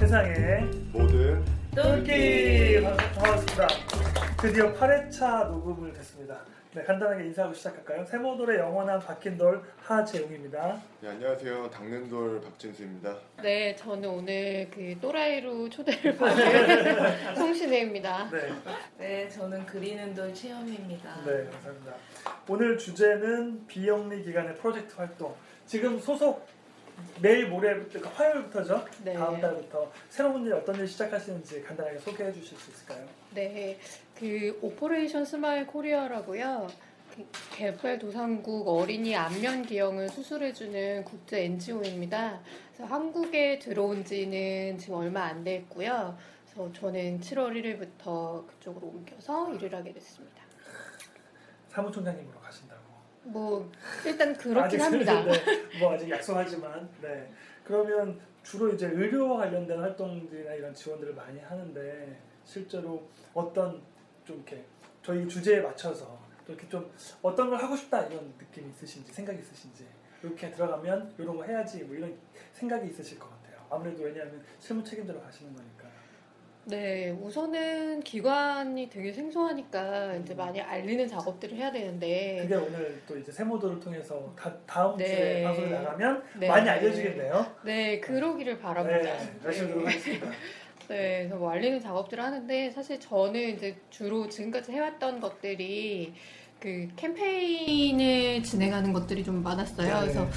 세상에 모든 똘끼 반갑습니다. 드디어 8회차 녹음을 됐습니다. 네, 간단하게 인사하고 시작할까요? 세모돌의 영원한 박힌 돌 하재웅입니다. 네, 안녕하세요 당는돌 박진수입니다. 네, 저는 오늘 그 또라이로 초대를 받은 송신혜입니다. 네, 네, 저는 그리는 돌 체험입니다. 네, 감사합니다. 오늘 주제는 비영리 기관의 프로젝트 활동. 지금 소속 내일 모레부터 그러니까 화요일부터죠. 네. 다음 달부터 새로운 일 어떤 일 시작하시는지 간단하게 소개해 주실 수 있을까요? 네, 그 Operation Smile Korea라고요. 그 개발도상국 어린이 안면 기형을 수술해주는 국제 NGO입니다. 그래서 한국에 들어온 지는 지금 얼마 안 됐고요. 그래서 저는 7월 1일부터 그쪽으로 옮겨서 일을 하게 됐습니다. 사무총장님으로 가신다고. 뭐 일단 그렇긴 합니다. 네, 뭐 아직 약속하지만 네. 그러면 주로 이제 의료와 관련된 활동들이나 이런 지원들을 많이 하는데 실제로 어떤 좀 이렇게 저희 주제에 맞춰서 또 이렇게 좀 어떤 걸 하고 싶다 이런 느낌이 있으신지 생각이 있으신지 이렇게 들어가면 이런 거 해야지 뭐 이런 생각이 있으실 것 같아요. 아무래도 왜냐하면 실무 책임자로 가시는 거니까. 네, 우선은 기관이 되게 생소하니까 이제 많이 알리는 작업들을 해야 되는데 그게 오늘 또 이제 세모도를 통해서 다, 다음 네. 주에 방송에 나가면 네. 많이 알려지겠네요. 네, 그러기를 바랍니다. 네, 열심히 네. 노력하겠습니다. 네, 그래서 뭐 알리는 작업들을 하는데 사실 저는 이제 주로 지금까지 해왔던 것들이 그 캠페인을 진행하는 것들이 좀 많았어요. 네. 그래서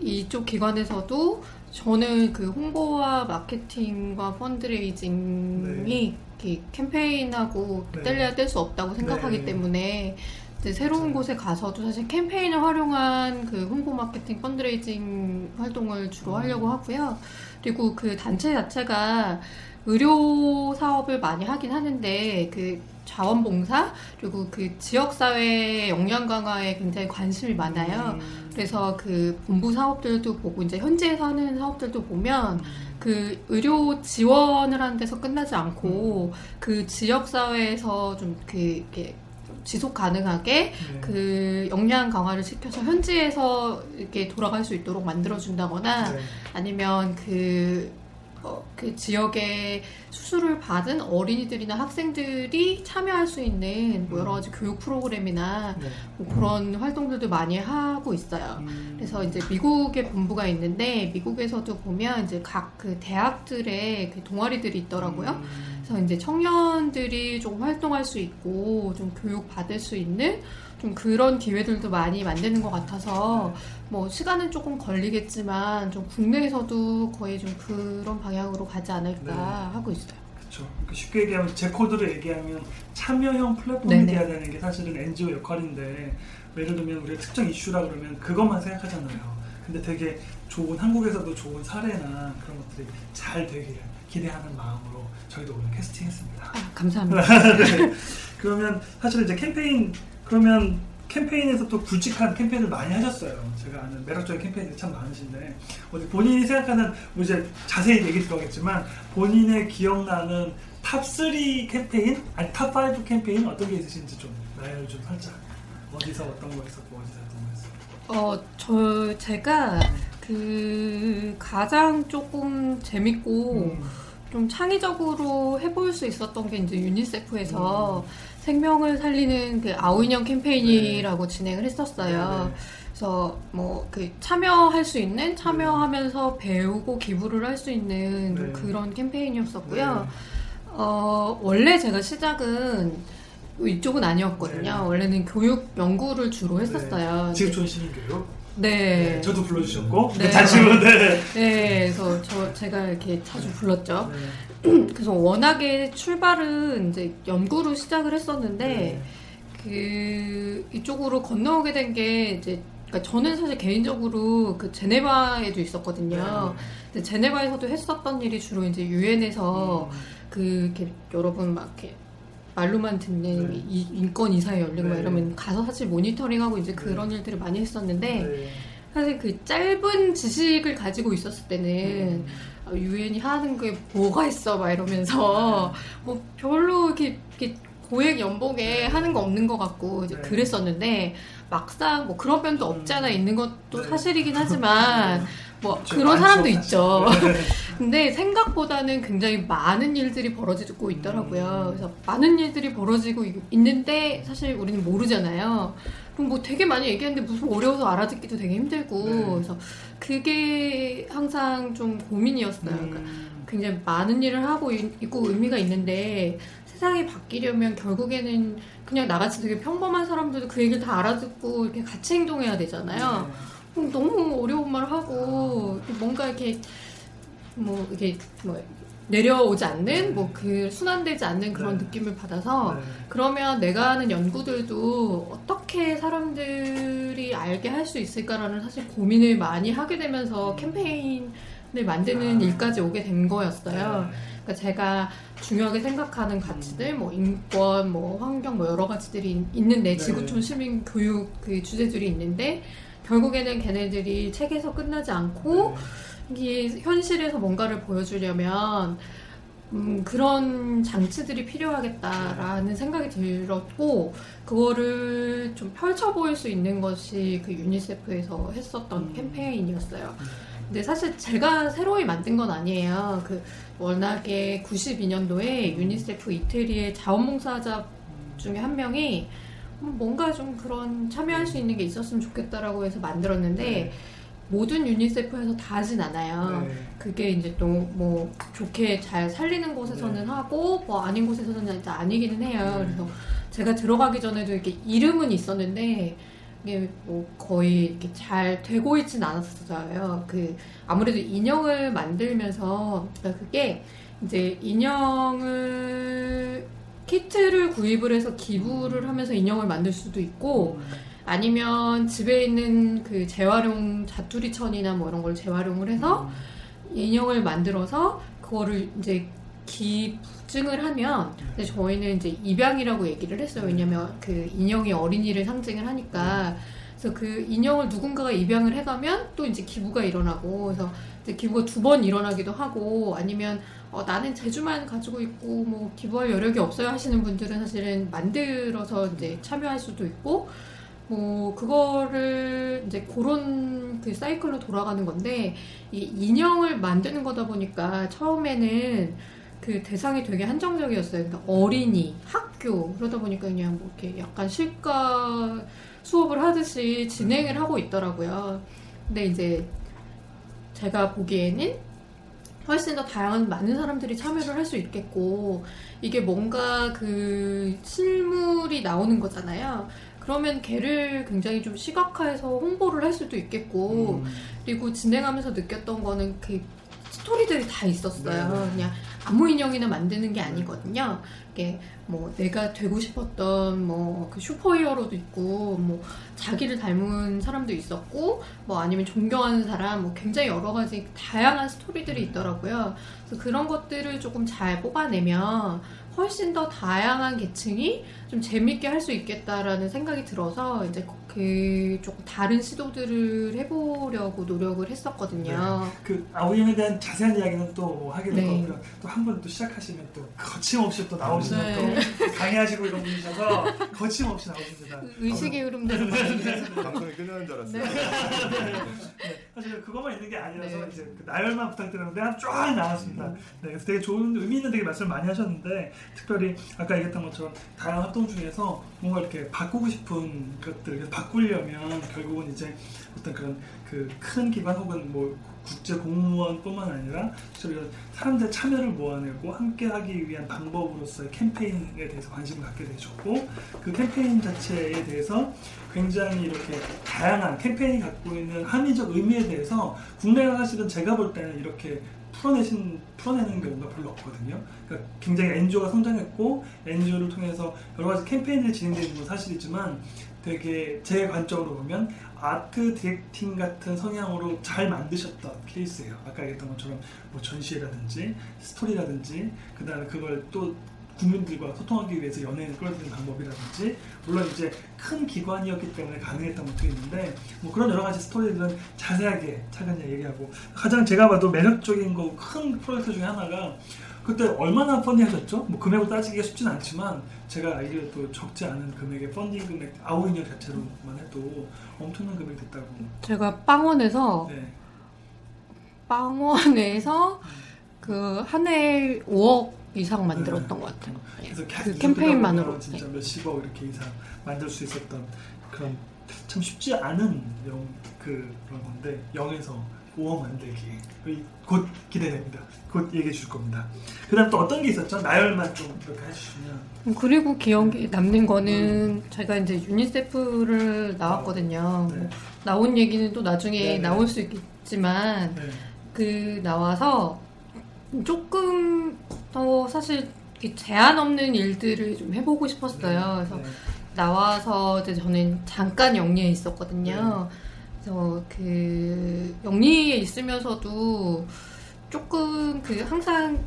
이쪽 기관에서도 저는 그 홍보와 마케팅과 펀드레이징이 이렇게 캠페인하고 네. 뗄래야 뗄 수 없다고 생각하기 네. 때문에 새로운. 곳에 가서도 사실 캠페인을 활용한 그 홍보 마케팅 펀드레이징 활동을 주로 음. 하려고 하고요. 그리고 그 단체 자체가 의료 사업을 많이 하긴 하는데 그 자원봉사 그리고 그 지역사회 역량 강화에 굉장히 관심이 많아요. 음. 그래서 그 본부 사업들도 보고 이제 현지에서 하는 사업들도 보면 그 의료 지원을 하는 데서 끝나지 않고 그 지역 사회에서 좀그 이렇게 지속 가능하게 네. 그 역량 강화를 시켜서 현지에서 이렇게 돌아갈 수 있도록 만들어준다거나 네. 아니면 그, 어, 그 지역에 수술을 받은 어린이들이나 학생들이 참여할 수 있는 뭐 여러 가지 교육 프로그램이나 네. 뭐 그런 활동들도 많이 하고 있어요. 음. 그래서 이제 미국에 본부가 있는데 미국에서도 보면 이제 각 그 대학들의 그 동아리들이 있더라고요. 음. 그래서 이제 청년들이 좀 활동할 수 있고 좀 교육 받을 수 있는 좀 그런 기회들도 많이 만드는 것 같아서 뭐 시간은 조금 걸리겠지만 좀 국내에서도 거의 좀 그런 방향으로 가지 않을까 네. 하고 있어요. 그렇죠. 그러니까 쉽게 얘기하면 제 코드로 얘기하면 참여형 플랫폼이 네네. 돼야 되는 게 사실은 NGO 역할인데 예를 들면 우리가 특정 이슈라 그러면 그것만 생각하잖아요. 근데 되게 좋은 한국에서도 좋은 사례나 그런 것들이 잘 되기를 기대하는 마음으로 저희도 오늘 캐스팅했습니다. 아, 감사합니다. 네. 그러면 사실 이제 캠페인 그러면 캠페인에서 또 굵직한 캠페인을 많이 하셨어요. 제가 아는 매력적인 캠페인들이 참 많으신데 본인이 생각하는 뭐 이제 자세히 얘기 들어가겠지만 본인의 기억나는 top3 캠페인 아니 top5 캠페인 어떤 게 있으신지 좀 나열 좀 살짝 어디서 어떤 거 했었고 어디서 어떤 거 했었고 어, 저 제가 그 가장 조금 재밌고 음. 좀 창의적으로 해볼 수 있었던 게 이제 유니세프에서 음. 생명을 살리는 그 아우인형 캠페인이라고 진행을 했었어요. 네. 그래서 뭐 그 참여할 수 있는 참여하면서 배우고 기부를 할 수 있는 좀 네. 그런 캠페인이었었고요. 네. 어, 원래 제가 시작은 이쪽은 아니었거든요. 네. 원래는 교육 연구를 주로 했었어요. 지금 좋은 시민교육. 네. 저도 불러주셨고 네. 자주 네. 네, 그래서 저 제가 이렇게 자주 불렀죠. 네. 그래서 워낙에 출발은 이제 연구로 시작을 네. 했었는데 그 이쪽으로 건너오게 된 게 이제 그러니까 저는 사실 개인적으로 그 제네바에도 있었거든요. 네. 근데 제네바에서도 했었던 일이 주로 이제 유엔에서 음. 그 이렇게 여러분 막 이렇게 말로만 듣는 네. 이 인권 이사회 열리고 막 네. 이러면 가서 사실 모니터링하고 이제 그런 일들을 많이 했었는데 네. 사실 그 짧은 지식을 가지고 있었을 때는 아, 유엔이 하는 게 뭐가 있어 막 이러면서 뭐 별로 이렇게, 이렇게 고액 연봉에 하는 거 없는 것 같고 이제 네. 그랬었는데 막상 뭐 그런 면도 없지 않아 음. 있는 것도 네. 사실이긴 하지만 뭐좀 그런 사람도. 있죠. 네. 근데 생각보다는 굉장히 많은 일들이 벌어지고 있더라고요. 음. 그래서 많은 일들이 벌어지고 있- 있는데 사실 우리는 모르잖아요. 뭐 되게 많이 얘기하는데 무슨 어려워서 알아듣기도 되게 힘들고 네. 그래서 그게 항상 좀 고민이었어요. 그러니까 음. 굉장히 많은 일을 하고 있- 있고 의미가 있는데 세상이 바뀌려면 결국에는 그냥 나같이 되게 평범한 사람들도 그 얘기를 다 알아듣고 이렇게 같이 행동해야 되잖아요. 그럼 너무 어려운 말 하고 뭔가 이렇게 뭐 이게 뭐 내려오지 않는 뭐 그 순환되지 않는 그런 네. 느낌을 받아서 네. 그러면 내가 하는 연구들도 어떻게 사람들이 알게 할 수 있을까라는 사실 고민을 많이 하게 되면서 캠페인을 만드는 아. 일까지 오게 된 거였어요. 그러니까 제가 중요하게 생각하는 가치들, 뭐 인권, 뭐 환경, 뭐 여러 가지들이 있- 있는데 네. 지구촌 시민 교육 그 주제들이 있는데 결국에는 걔네들이 책에서 끝나지 않고 이게 현실에서 뭔가를 보여주려면 음, 그런 장치들이 필요하겠다라는 생각이 들었고 그거를 좀 펼쳐 보일 수 있는 것이 그 유니세프에서 했었던 음. 캠페인이었어요. 근데 사실 제가 새로이 만든 건 아니에요. 그 워낙에 92년도에 유니세프 이태리의 자원봉사자 중에 한 명이 음, 뭔가 좀 그런 참여할 수 있는 게 있었으면 좋겠다라고 해서 만들었는데 모든 유니세프에서 다 하진 않아요. 네. 그게 이제 또 뭐 좋게 잘 살리는 곳에서는 네. 하고 뭐 아닌 곳에서는 이제 아니기는 해요. 네. 그래서 제가 들어가기 전에도 이렇게 이름은 있었는데 이게 뭐 거의 이렇게 잘 되고 있진 않았어요. 그 아무래도 인형을 만들면서 그러니까 그게 이제 인형을 키트를 구입을 해서 기부를 하면서 인형을 만들 수도 있고 아니면 집에 있는 그 재활용 자투리 천이나 뭐 이런 걸 재활용을 해서 인형을 만들어서 그거를 이제 기증을 하면 근데 저희는 이제 입양이라고 얘기를 했어요. 왜냐면 그 인형이 어린이를 상징을 하니까. 그래서 그 인형을 누군가가 입양을 해가면 또 이제 기부가 일어나고. 그래서 이제 기부가 두 번 일어나기도 하고. 아니면 어, 나는 제주만 가지고 있고 뭐 기부할 여력이 없어요 하시는 분들은 사실은 만들어서 이제 참여할 수도 있고 뭐 그거를 이제 그런 그 사이클로 돌아가는 건데 이 인형을 만드는 거다 보니까 처음에는 그 대상이 되게 한정적이었어요. 그러니까 어린이, 학교 그러다 보니까 그냥 뭐 이렇게 약간 실가 수업을 하듯이 진행을 하고 있더라고요. 근데 이제 제가 보기에는 훨씬 더 다양한 많은 사람들이 참여를 할 수 있겠고 이게 뭔가 그 실물이 나오는 거잖아요. 그러면 걔를 굉장히 좀 시각화해서 홍보를 할 수도 있겠고 음. 그리고 진행하면서 느꼈던 거는 그 스토리들이 다 있었어요. 네. 그냥 아무 인형이나 만드는 게 아니거든요. 이게 뭐 내가 되고 싶었던 뭐 그 슈퍼히어로도 있고 뭐 자기를 닮은 사람도 있었고 뭐 아니면 존경하는 사람 뭐 굉장히 여러 가지 다양한 스토리들이 있더라고요. 그래서 그런 것들을 조금 잘 뽑아내면 훨씬 더 다양한 계층이 좀 재밌게 할 수 있겠다라는 생각이 들어서 이제 그 조금 다른 시도들을 해보려고 노력을 했었거든요. 그 아우인형에 대한 자세한 이야기는 또 하게 될 네. 거고요. 또 한 번 또 시작하시면 또 거침없이 또 나오시는 네. 또 강의하시고 이런 분이셔서 거침없이 나오십니다. 의식의 흐름대로 방송이 끝나는 줄 알았어요. 네, 사실 그것만 있는 게 아니라서 네. 이제 그 나열만 부탁드렸는데 한쫙 나왔습니다. 네, 그래서 되게 좋은 의미 있는 되게 말씀을 많이 하셨는데 특별히 아까 얘기했던 것처럼 다양한 활동 중에서 뭔가 이렇게 바꾸고 싶은 것들 을 바꾸려면 결국은 이제 어떤 그런 그 큰 기반 혹은 뭐 국제 공무원뿐만 아니라 저희가 사람들 참여를 모아내고 함께하기 위한 방법으로서의 캠페인에 대해서 관심을 갖게 되셨고 그 캠페인 자체에 대해서 굉장히 이렇게 다양한 캠페인이 갖고 있는 함의적 의미에 대해서 국내가 사실은 제가 볼 때는 이렇게 풀어내신 풀어내는 경우가 별로 없거든요. 그러니까 굉장히 NGO가 성장했고 NGO를 통해서 여러 가지 캠페인들이 진행되는 건 사실이지만 되게 제 관점으로 보면 아트 디렉팅 같은 성향으로 잘 만드셨던 케이스예요. 아까 얘기했던 것처럼 뭐 전시회라든지 스토리라든지 그다음에 그걸 또 국민들과 소통하기 위해서 연예인을 끌어들이는 방법이라든지 물론 이제 큰 기관이었기 때문에 가능했던 것도 있는데 뭐 그런 여러 가지 스토리들은 자세하게 차근히 얘기하고 가장 제가 봐도 매력적인 거 큰 프로젝트 중에 하나가 그때 얼마나 펀딩하셨죠? 뭐 금액으로 따지기가 쉽진 않지만 제가 알기로 적지 않은 금액의 펀딩 금액 아우인형 자체로만 해도 엄청난 금액이 됐다고. 제가 빵원에서 네. 빵원에서 그 한 해에 5억 이상 만들었던 것 같아요. 그래서 그 캠페인만으로. 네. 진짜 몇십억 이렇게 이상 만들 수 있었던 그런 참 쉽지 않은 영, 그, 그런 건데 0에서 5억 만들기 곧 기대됩니다. 곧 얘기해 줄 겁니다. 그 다음 또 어떤 게 있었죠? 나열만 좀 이렇게 해주시면 그리고 기억에 남는 거는 제가 이제 유니세프를 나왔거든요. 네. 뭐 나온 얘기는 또 나중에 네네. 나올 수 있겠지만 네. 그 나와서 조금 더 사실 제한 없는 일들을 좀 해보고 싶었어요. 그래서 네. 나와서 이제 저는 잠깐 영리에 있었거든요. 그래서 그 영리에 있으면서도 조금 그 항상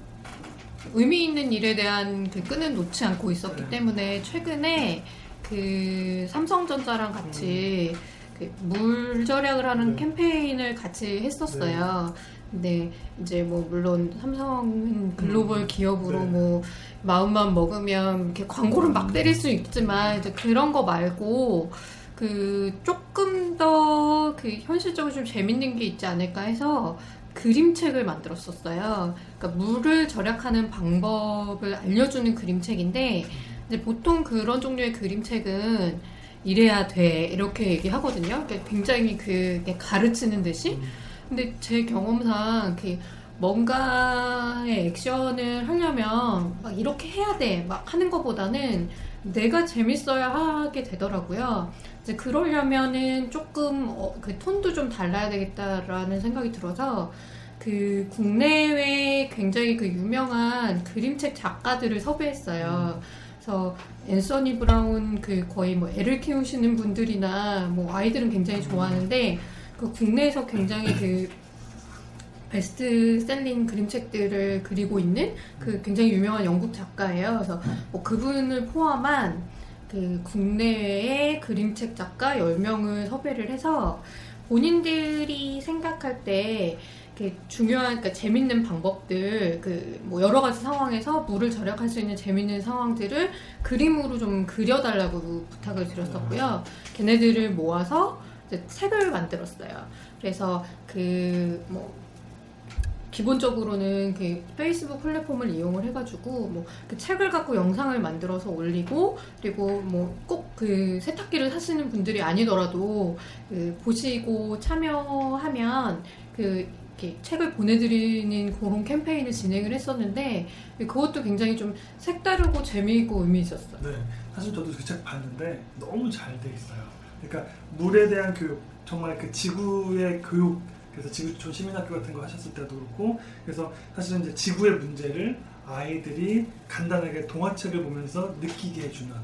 의미 있는 일에 대한 그 끈은 놓지 않고 있었기 네. 때문에 최근에 그 삼성전자랑 같이 그물 절약을 하는 네. 캠페인을 같이 했었어요. 근 데 이제 뭐 물론 삼성은 글로벌 음. 기업으로 네. 뭐 마음만 먹으면 이렇게 광고를 막 때릴 수 있지만 이제 그런 거 말고 그 조금 더 그 현실적으로 좀 재밌는 게 있지 않을까 해서 그림책을 만들었었어요. 그러니까 물을 절약하는 방법을 알려주는 그림책인데 이제 보통 그런 종류의 그림책은 이래야 돼 이렇게 얘기하거든요. 그러니까 굉장히 그 가르치는 듯이. 근데 제 경험상 그 뭔가의 액션을 하려면 막 이렇게 해야 돼 막 하는 것보다는 내가 재밌어야 하게 되더라고요. 이제 그러려면은 조금 어, 그 톤도 좀 달라야 되겠다라는 생각이 들어서 그 국내외 굉장히 그 유명한 그림책 작가들을 섭외했어요. 그래서 앤서니 브라운 그 거의 뭐 애를 키우시는 분들이나 뭐 아이들은 굉장히 좋아하는데 그 국내에서 굉장히 그 베스트셀링 그림책들을 그리고 있는 그 굉장히 유명한 영국 작가예요. 그래서 뭐 그분을 포함한 그 국내외의 그림책 작가 10명을 섭외를 해서 본인들이 생각할 때 중요한, 그러니까 재밌는 방법들, 그, 뭐, 여러 가지 상황에서 물을 절약할 수 있는 재밌는 상황들을 그림으로 좀 그려달라고 부탁을 드렸었고요. 걔네들을 모아서 책을 만들었어요. 그래서 그, 뭐, 기본적으로는 그 페이스북 플랫폼을 이용을 해가지고 뭐 그 책을 갖고 영상을 만들어서 올리고 그리고 뭐 꼭 그 세탁기를 사시는 분들이 아니더라도 그 보시고 참여하면 그 책을 보내드리는 그런 캠페인을 진행을 했었는데 그것도 굉장히 좀 색다르고 재미있고 의미 있었어요. 네, 사실 저도 그 책 봤는데 너무 잘 돼 있어요. 그러니까 물에 대한 교육, 정말 그 지구의 교육, 그래서 지구촌 시민학교 같은 거 하셨을 때도 그렇고, 그래서 사실은 이제 지구의 문제를 아이들이 간단하게 동화책을 보면서 느끼게 해주는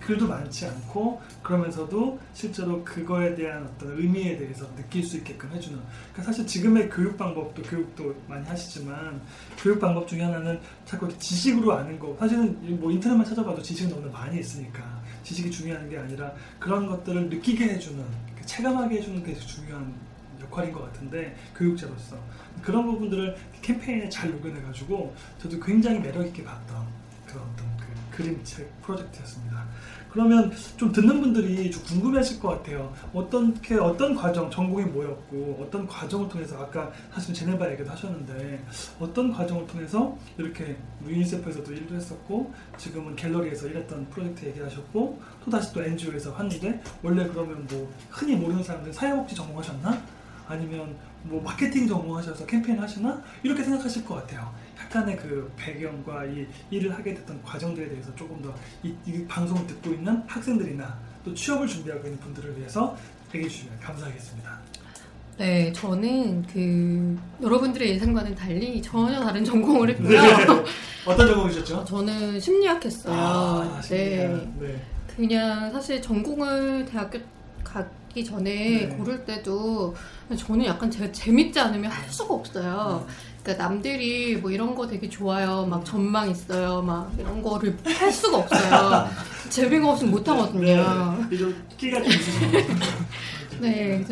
글도 많지 않고 그러면서도 실제로 그거에 대한 어떤 의미에 대해서 느낄 수 있게끔 해주는. 그러니까 사실 지금의 교육 방법도 교육도 많이 하시지만 교육 방법 중에 하나는 자꾸 지식으로 아는 거. 사실은 뭐 인터넷만 찾아봐도 지식은 너무 많이 있으니까 지식이 중요한 게 아니라 그런 것들을 느끼게 해주는 그 체감하게 해주는 게 중요한 역할인 것 같은데 교육자로서 그런 부분들을 캠페인에 잘 녹여내가지고 저도 굉장히 매력 있게 봤던 그런 어떤 그 그림책 프로젝트였습니다. 그러면 좀 듣는 분들이 좀 궁금해하실 것 같아요. 어떻게 어떤 과정 전공이 뭐였고 어떤 과정을 통해서 아까 사실 제네바 얘기도 하셨는데 어떤 과정을 통해서 이렇게 유니세프에서도 일도 했었고 지금은 갤러리에서 일했던 프로젝트 얘기하셨고 또 다시 또 NGO에서 하는데 원래 그러면 뭐 흔히 모르는 사람들 사회복지 전공하셨나? 아니면 뭐 마케팅 전공하셔서 캠페인 하시나 이렇게 생각하실 것 같아요. 약간의 그 배경과 이 일을 하게 됐던 과정들에 대해서 조금 더이 방송을 듣고 있는 학생들이나 또 취업을 준비하고 있는 분들을 위해서 얘기해 주시면 감사하겠습니다. 네, 저는 그 여러분들의 예상과는 달리 전혀 다른 전공을 했고요. 네. 어떤 전공이셨죠? 저는 심리학 했어요. 아, 네. 신기해요. 네. 그냥 사실 전공을 대학교 가기 전에 네. 고를 때도 저는 약간 제가 재밌지 않으면 할 수가 없어요. 그러니까 남들이 뭐 이런 거 되게 좋아요. 막 전망 있어요. 막 이런 거를 할 수가 없어요. 재미가 없으면 못 하거든요. 네. 좀 끼가 좀 같아요. 네,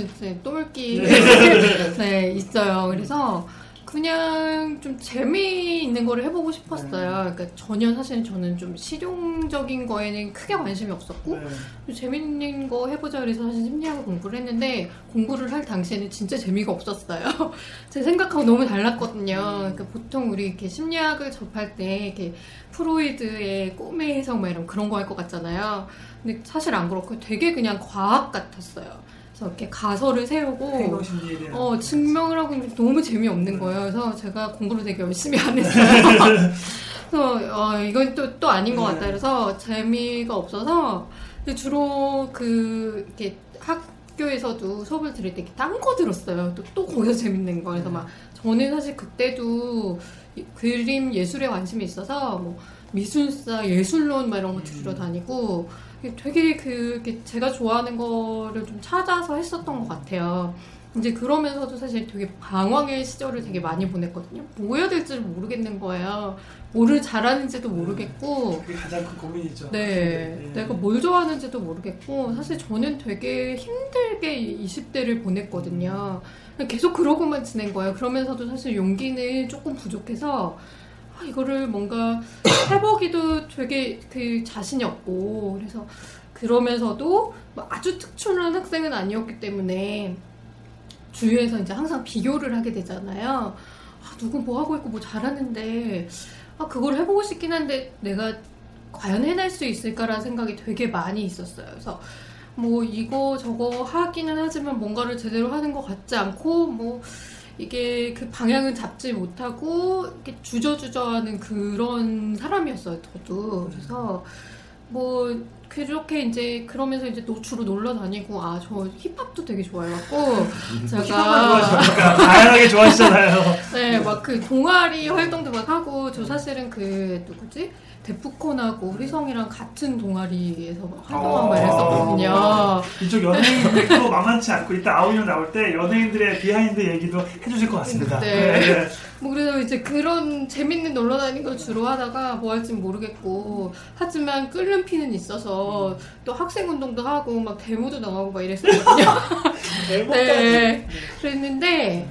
똘끼 네. 네 있어요. 그래서 그냥 좀 재미있는 거를 해보고 싶었어요. 네. 그러니까 전혀 사실 저는 좀 실용적인 거에는 크게 관심이 없었고 네. 좀 재밌는 거 해보자 그래서 사실 심리학을 공부를 했는데 공부를 할 당시에는 진짜 재미가 없었어요. 제 생각하고 너무 달랐거든요. 그러니까 보통 우리 이렇게 심리학을 접할 때 이렇게 프로이드의 꿈의 해석 막 이런 그런 거 할 것 같잖아요. 근데 사실 안 그렇고 되게 그냥 과학 같았어요. 그래서 이렇게 가설을 세우고 어, 증명을 하고 있는데 너무 재미없는 거예요. 그래서 제가 공부를 되게 열심히 안 했어요. 그래서 어, 이건 또, 또 아닌 것 같다. 네. 그래서 재미가 없어서 주로 그 이렇게 학교에서도 수업을 들을 때 딴 거 들었어요. 또, 또 거기서 재밌는 거. 그래서 막 저는 사실 그때도 이- 그림 예술에 관심이 있어서 뭐 미술사, 예술론 막 이런 거 들으러 다니고 되게 그 제가 좋아하는 거를 좀 찾아서 했었던 것 같아요. 이제 그러면서도 사실 되게 방황의 시절을 되게 많이 보냈거든요. 뭐 해야 될지를 모르겠는 거예요. 뭐를 잘하는지도 모르겠고, 그게 가장 큰 고민이죠. 네, 예. 내가 뭘 좋아하는지도 모르겠고, 사실 저는 되게 힘들게 20대를 보냈거든요. 계속 그러고만 지낸 거예요. 그러면서도 사실 용기는 조금 부족해서, 아, 이거를 뭔가 해보기도 되게 그 자신이 없고, 그래서 그러면서도 뭐 아주 특출난 학생은 아니었기 때문에, 주위에서 이제 항상 비교를 하게 되잖아요. 아, 누구 뭐 하고 있고 뭐 잘하는데, 아, 그걸 해보고 싶긴 한데, 내가 과연 해낼 수 있을까라는 생각이 되게 많이 있었어요. 그래서 뭐 이거 저거 하기는 하지만 뭔가를 제대로 하는 것 같지 않고, 뭐 이게 그 방향은 잡지 못하고, 이렇게 주저주저하는 그런 사람이었어요, 저도. 그래서 뭐 그렇게 이제 그러면서 이제 노- 주로 놀러 다니고 아 저 힙합도 되게 좋아해갖고 힙합만 제가 좋아하시니까 다양하게 좋아하시잖아요. 네, 막 그 동아리 활동도 막 하고, 저 사실은 그, 누구지? 데프콘하고 휘성이랑 같은 동아리에서 막 활동하고 막 이랬었거든요. 이쪽 연예인들도 만만치 않고 이따 아우인형 나올 때 연예인들의 behind 얘기도 해주실 것 같습니다. 네. 뭐 그래서 이제 그런 재밌는 놀러 다니는 걸 주로 하다가 뭐 할지 모르겠고, 하지만 끓는 피는 있어서 또 학생 운동도 하고, 막 데모도 나가고 막 이랬었거든요. 네. 그랬는데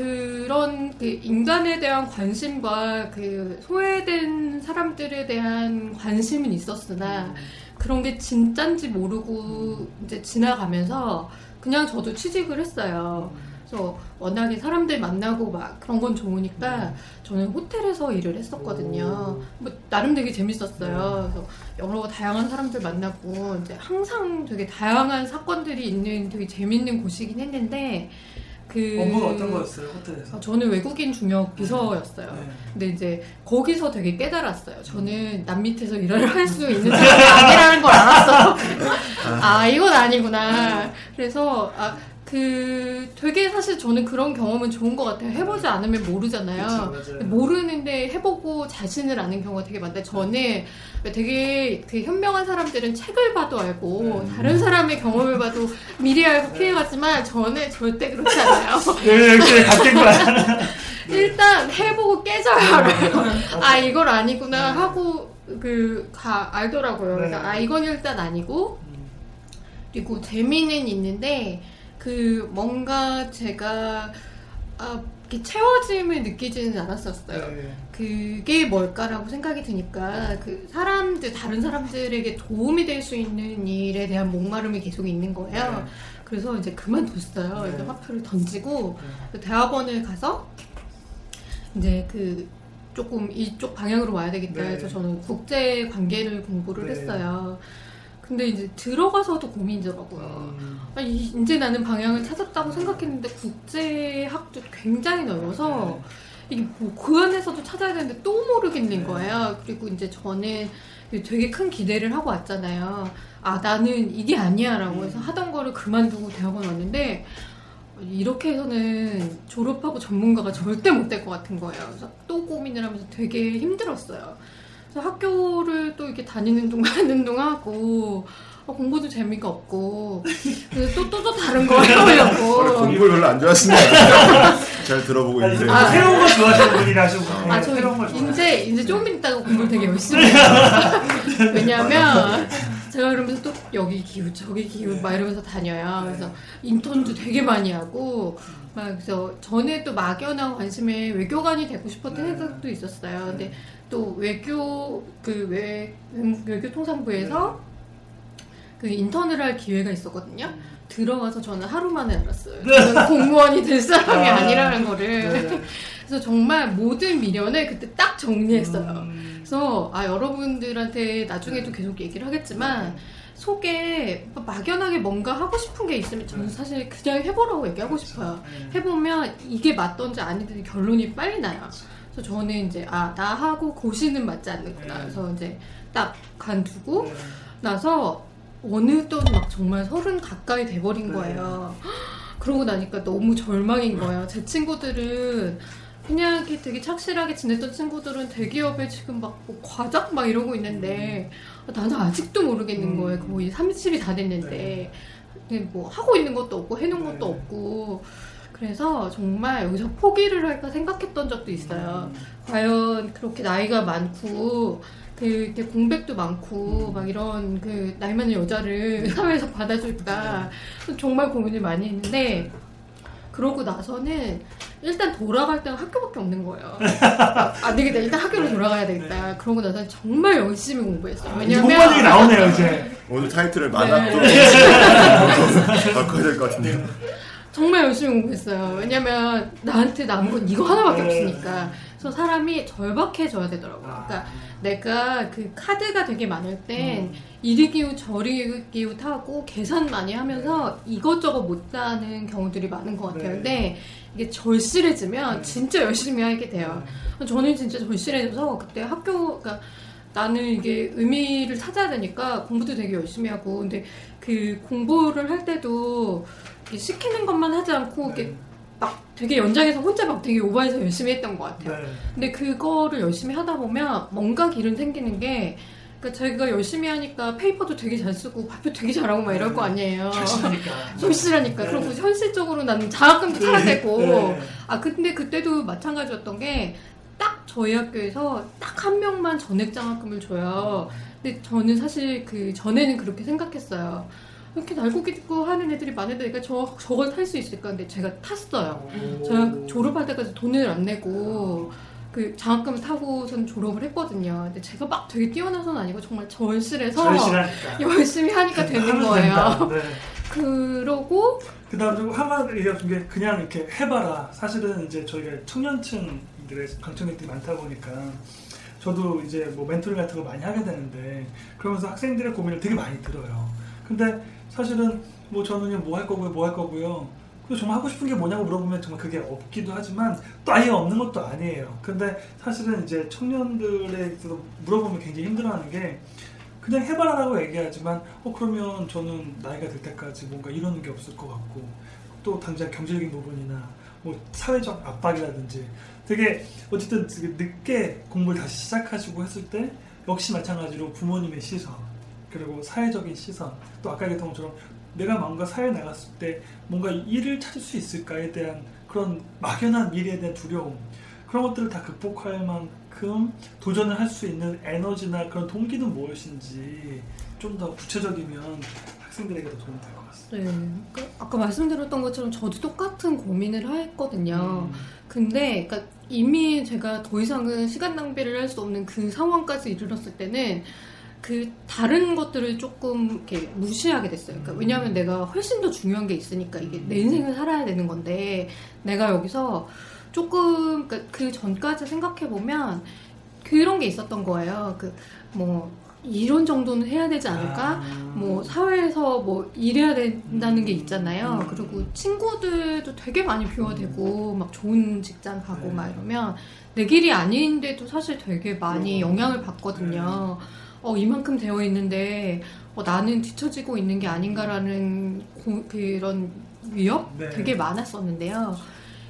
그런 그 인간에 대한 관심과 그 소외된 사람들에 대한 관심은 있었으나 그런 게 진짠지 모르고 이제 지나가면서 그냥 저도 취직을 했어요. 그래서 워낙에 사람들 만나고 막 그런 건 좋으니까 저는 호텔에서 일을 했었거든요. 뭐 나름 되게 재밌었어요. 그래서 여러 다양한 사람들 만나고 이제 항상 되게 다양한 사건들이 있는 되게 재밌는 곳이긴 했는데 그 업무가 어떤 거였어요 호텔에서? 아, 저는 외국인 중역 비서였어요. 네. 근데 이제 거기서 되게 깨달았어요. 저는 남 밑에서 일을 할 수 있는 사람이 아니라는 걸 알았어. 아 이건 아니구나. 그래서 아, 그 되게 사실 저는 그런 경험은 좋은 것 같아요. 해보지 않으면 모르잖아요. 맞아요. 모르는데 해보고 자신을 아는 경우가 되게 많다. 저는 되게 그 현명한 사람들은 책을 봐도 알고 네. 다른 사람의 경험을 봐도 미리 알고 피해갔지만 저는 절대 그렇지 않아요. 네, 역시 같은 거야. 일단 해보고 깨져야 알아요. 아 이걸 아니구나 하고 그 가 알더라고요. 그래서 네. 아 이건 일단 아니고 그리고 재미는 있는데 그 뭔가 제가 아 이렇게 채워짐을 느끼지는 않았었어요. 네. 그게 뭘까라고 생각이 드니까 그 사람들 다른 사람들에게 도움이 될 수 있는 일에 대한 목마름이 계속 있는 거예요. 네. 그래서 이제 그만뒀어요. 네. 이제 화표를 던지고 대학원을 가서 이제 그 조금 이쪽 방향으로 와야 되겠다 네. 해서 저는 국제 관계를 공부를 네. 했어요. 근데 이제 들어가서도 고민이더라고요. 음. 아니, 이제 나는 방향을 찾았다고 생각했는데 국제학도 굉장히 넓어서 이게 뭐 그 안에서도 찾아야 되는데 또 모르겠는 거예요. 그리고 이제 저는 되게 큰 기대를 하고 왔잖아요. 아, 나는 이게 아니야 라고 해서 하던 거를 그만두고 대학원 왔는데 이렇게 해서는 졸업하고 전문가가 절대 못 될 것 같은 거예요. 그래서 또 고민을 하면서 되게 힘들었어요. 그래서 학교를 또 이렇게 다니는 동안 하는 동안 하고 어, 공부도 재미가 없고 그래서 또또 또 다른 거 해보려고 공부를 별로 안 좋아하시네요. 잘 들어보고 있는데. 아, 새로운 거 좋아하시는 분이라시고 아, 저 새로운 거 좋아해요. 이제 이제 좀 이따가 공부를 되게 열심히 해요. 왜냐면 제가 그러면서 또 여기 기후 저기 기후 막 이러면서 다녀요. 그래서 인턴도 되게 많이 하고 막 그래서 전에 또 막연한 관심에 외교관이 되고 싶었던 네. 생각도 있었어요. 근데 또 외교 그외 외교통상부에서 그 인턴을 할 기회가 있었거든요. 들어가서 저는 하루 만에 알았어요. 저는 공무원이 될 사람이 아, 아니라는 거를. 네. 그래서 정말 모든 미련을 그때 딱 정리했어요. 음. 그래서 아 여러분들한테 나중에도 계속 얘기를 하겠지만 속에 막연하게 뭔가 하고 싶은 게 있으면 저는 사실 그냥 해보라고 얘기하고 싶어요. 네. 해보면 이게 맞던지 아니든지 결론이 빨리 나요. 그래서 저는 이제 아 나 하고 고시는 맞지 않는구나. 네. 그래서 이제 딱 간두고 네. 나서 어느덧 막 정말 서른 가까이 돼버린 네. 거예요. 그러고 나니까 너무 절망인 거예요. 제 친구들은 그냥 이렇게 되게 착실하게 지냈던 친구들은 대기업에 지금 막 뭐 과작 막 이러고 있는데 나는 아직도 모르겠는 음. 거예요. 거의 30이 다 됐는데 근데 뭐 하고 있는 것도 없고 해놓은 것도 네. 없고 그래서 정말 여기서 포기를 할까 생각했던 적도 있어요. 음. 과연 그렇게 나이가 많고 그 이렇게 공백도 많고 막 이런 그 나이 많은 여자를 사회에서 받아줄까 정말 고민을 많이 했는데 그러고 나서는 일단 돌아갈 때가 학교밖에 없는 거예요. 안 되겠다. 일단 학교로 돌아가야 되겠다. 그러고 나서 정말 열심히 공부했어요. 이제 왜냐면 공부하는 얘기 나오네요 이제. 오늘 타이틀을 네. 만학도 바꿔야 될 것 같은데요. 정말 열심히 공부했어요. 왜냐면 나한테 남은 건 이거 하나밖에 네. 없으니까. 그래서 사람이 절박해져야 되더라고요. 아. 그러니까 내가 그 카드가 되게 많을 땐 음. 이리 기웃 저리 기웃 하고 계산 많이 하면서 이것저것 못하는 경우들이 많은 것 같아요. 네. 근데 이게 절실해지면 네. 진짜 열심히 하게 돼요. 저는 진짜 절실해져서 그때 학교, 그러니까 나는 이게 의미를 찾아야 되니까 공부도 되게 열심히 하고, 근데 그 공부를 할 때도 시키는 것만 하지 않고, 이렇게 네. 막 되게 연장해서 혼자 막 되게 오버해서 열심히 했던 것 같아요. 네. 근데 그거를 열심히 하다 보면 뭔가 길은 생기는 게, 그러니까 저희가 열심히 하니까 페이퍼도 되게 잘 쓰고 발표 되게 잘하고 막 이럴 거 아니에요. 절실하니까. 솔실하니까. 네. 그리고 현실적으로 나는 장학금도 네. 타야 되고, 네. 아 근데 그때도 마찬가지였던 게 딱 저희 학교에서 딱 한 명만 전액 장학금을 줘요. 근데 저는 사실 그 전에는 그렇게 생각했어요. 이렇게 날고기 듣고 하는 애들이 많은데 내가 저 저걸 탈 수 있을까? 근데 제가 탔어요. 오. 제가 졸업할 때까지 돈을 안 내고 그 장학금을 타고선 졸업을 했거든요. 근데 제가 막 되게 뛰어나서는 아니고 정말 절실해서 절실하니까. 열심히 하니까 되는 거예요. 네. 그러고 그다음 좀 한마디 얘기하신 게 그냥 이렇게 해봐라. 사실은 이제 저희가 청년층들의 강청년들이 많다 보니까 저도 이제 뭐 멘토링 같은 거 많이 하게 되는데 그러면서 학생들의 고민을 되게 많이 들어요. 근데 사실은 뭐 저는 뭐 할 거고요, 뭐 할 거고요. 그 정말 하고 싶은 게 뭐냐고 물어보면 정말 그게 없기도 하지만 또 아예 없는 것도 아니에요. 근데 사실은 이제 청년들에 물어보면 굉장히 힘들어하는 게 그냥 해봐라라고 얘기하지만 어 그러면 저는 나이가 될 때까지 뭔가 이러는 게 없을 것 같고 또 당장 경제적인 부분이나 뭐 사회적 압박이라든지 되게 어쨌든 늦게 공부를 다시 시작하시고 했을 때 역시 마찬가지로 부모님의 시선 그리고 사회적인 시선 또 아까 얘기했던 것처럼 내가 뭔가 사회에 나갔을 때 뭔가 일을 찾을 수 있을까에 대한 그런 막연한 미래에 대한 두려움 그런 것들을 다 극복할 만큼 도전을 할 수 있는 에너지나 그런 동기는 무엇인지 좀 더 구체적이면 학생들에게 더 도움이 될 것 같습니다. 네. 그 아까 말씀드렸던 것처럼 저도 똑같은 고민을 했거든요. 음. 근데 그러니까 이미 제가 더 이상은 시간 낭비를 할 수 없는 그 상황까지 이르렀을 때는 그 다른 것들을 조금 이렇게 무시하게 됐어요. 그러니까 왜냐하면 내가 훨씬 더 중요한 게 있으니까 이게 내 인생을 살아야 되는 건데 내가 여기서 조금 그러니까 그 전까지 생각해 보면 그런 게 있었던 거예요. 그 뭐 이런 정도는 해야 되지 않을까? 아. 뭐 사회에서 뭐 일해야 된다는 게 있잖아요. 그리고 친구들도 되게 많이 비워대고 막 좋은 직장 가고 네. 막 이러면 내 길이 아닌데도 사실 되게 많이 어. 영향을 받거든요. 어 이만큼 되어 있는데 어, 나는 뒤처지고 있는 게 아닌가라는 고- 그런 위협 네. 되게 많았었는데요.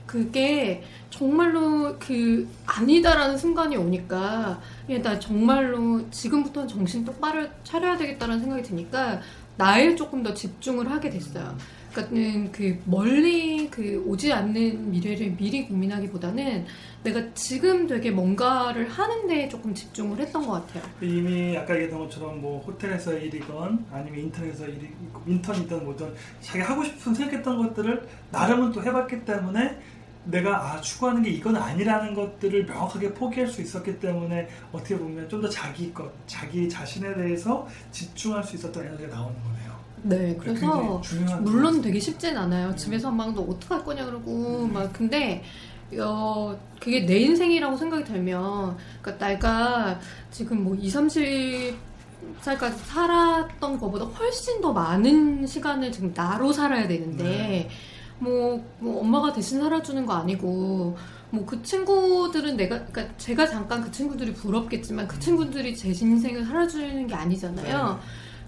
그게 정말로 그 아니다라는 순간이 오니까 예, 나 정말로 지금부터는 정신 똑바로 차려야 되겠다는 생각이 드니까 나에 조금 더 집중을 하게 됐어요. 그러니까는 그 멀리 그 오지 않는 미래를 미리 고민하기보다는 내가 지금 되게 뭔가를 하는데 조금 집중을 했던 것 같아요. 이미 아까 얘기했던 것처럼 뭐 호텔에서 일이건 아니면 인턴에서 일이 인턴이든 뭐든 자기 하고 싶은 생각했던 것들을 나름은 또 해봤기 때문에 내가 아 추구하는 게 이건 아니라는 것들을 명확하게 포기할 수 있었기 때문에 어떻게 보면 좀 더 자기 것, 자기 자신에 대해서 집중할 수 있었던 에너지가 나오는 거네요. 네, 그래서 물론 되게 쉽진 않아요. 집에서 막 너 어떡할 거냐 그러고 음. 막 근데 어 그게 내 인생이라고 생각이 들면 그러니까 내가 지금 뭐 2, 30살까지 살았던 것보다 훨씬 더 많은 시간을 지금 나로 살아야 되는데 네. 뭐, 뭐 엄마가 대신 살아주는 거 아니고 뭐 그 친구들은 내가 그러니까 제가 잠깐 그 친구들이 부럽겠지만 그 친구들이 제 인생을 살아주는 게 아니잖아요.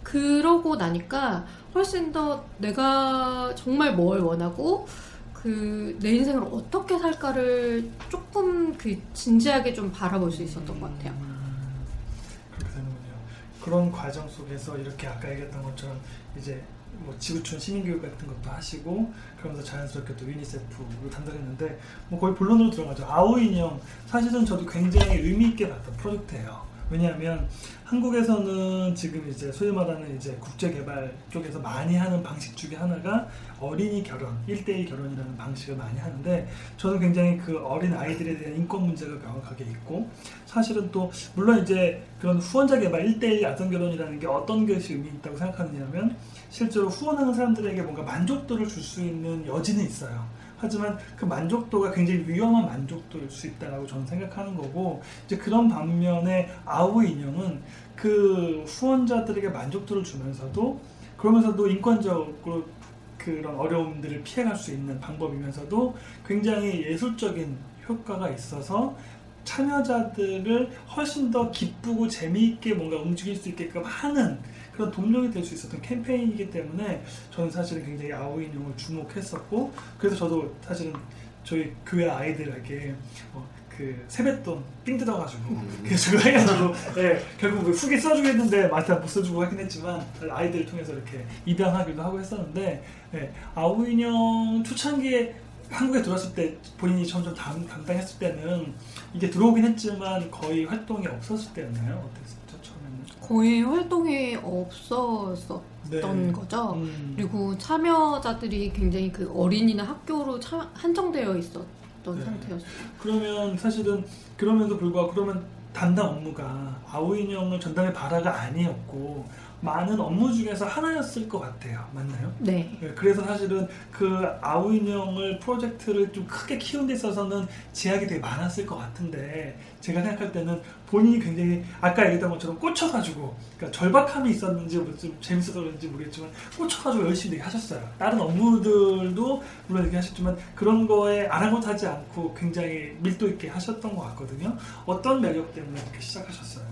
그러고 나니까 훨씬 더 내가 정말 뭘 원하고 그 내 인생을 어떻게 살까를 조금 그 진지하게 좀 바라볼 수 있었던 것 같아요. 그런 과정 속에서 이렇게 아까 얘기했던 것처럼 이제 뭐 지구촌 시민교육 같은 것도 하시고 그러면서 자연스럽게 또 유니세프를 담당했는데 뭐 거의 본론으로 들어가죠. 아오 인형 사실은 저도 굉장히 의미 있게 봤던 프로젝트예요. 왜냐하면 한국에서는 지금 이제 소위 말하는 이제 국제개발 쪽에서 많이 하는 방식 중에 하나가 어린이 결혼, 1대1 결혼이라는 방식을 많이 하는데 저는 굉장히 그 어린 아이들에 대한 인권 문제가 명확하게 있고 사실은 또 물론 이제 그런 후원자 개발 1대1 야성 결혼이라는 게 어떤 것이 의미 있다고 생각하느냐면 실제로 후원하는 사람들에게 뭔가 만족도를 줄 수 있는 여지는 있어요. 하지만 그 만족도가 굉장히 위험한 만족도일 수 있다라고 저는 생각하는 거고 이제 그런 반면에 아우 인형은 그 후원자들에게 만족도를 주면서도 그러면서도 인권적으로 그런 어려움들을 피해갈 수 있는 방법이면서도 굉장히 예술적인 효과가 있어서 참여자들을 훨씬 더 기쁘고 재미있게 뭔가 움직일 수 있게끔 하는 그런 동력이 될 수 있었던 캠페인이기 때문에 저는 사실은 굉장히 아오 인형을 주목했었고 그래서 저도 사실은 저희 교회 아이들에게 어, 그 세뱃돈 삥 뜯어가지고 그래서 그거 해가지고 예, 결국 그 후기 써주고 했는데 마트 못 써주고 하긴 했지만 아이들을 통해서 이렇게 입양하기도 하고 했었는데 예, 아오 인형 초창기에 한국에 들어왔을 때 본인이 점점 담, 담당했을 때는 이게 들어오긴 했지만 거의 활동이 없었을 때였나요? 처음에는? 거의 활동이 없었었던 거죠. 음. 그리고 참여자들이 굉장히 그 어린이나 학교로 차- 한정되어 있었던 네. 상태였어요. 그러면 사실은 그럼에도 불구하고 그러면 담당 업무가 아오 인형을 전담의 바라가 아니었고 많은 업무 중에서 하나였을 것 같아요. 맞나요? 네. 네, 그래서 사실은 그 아우 인형을 프로젝트를 좀 크게 키운 데 있어서는 제약이 되게 많았을 것 같은데 제가 생각할 때는 본인이 굉장히 아까 얘기했던 것처럼 꽂혀가지고 그러니까 절박함이 있었는지 뭐좀 재밌어서 그런지 모르겠지만 꽂혀가지고 열심히 하셨어요. 다른 업무들도 물론 이렇게 하셨지만 그런 거에 아랑곳하지 않고 굉장히 밀도 있게 하셨던 것 같거든요. 어떤 매력 때문에 이렇게 시작하셨어요?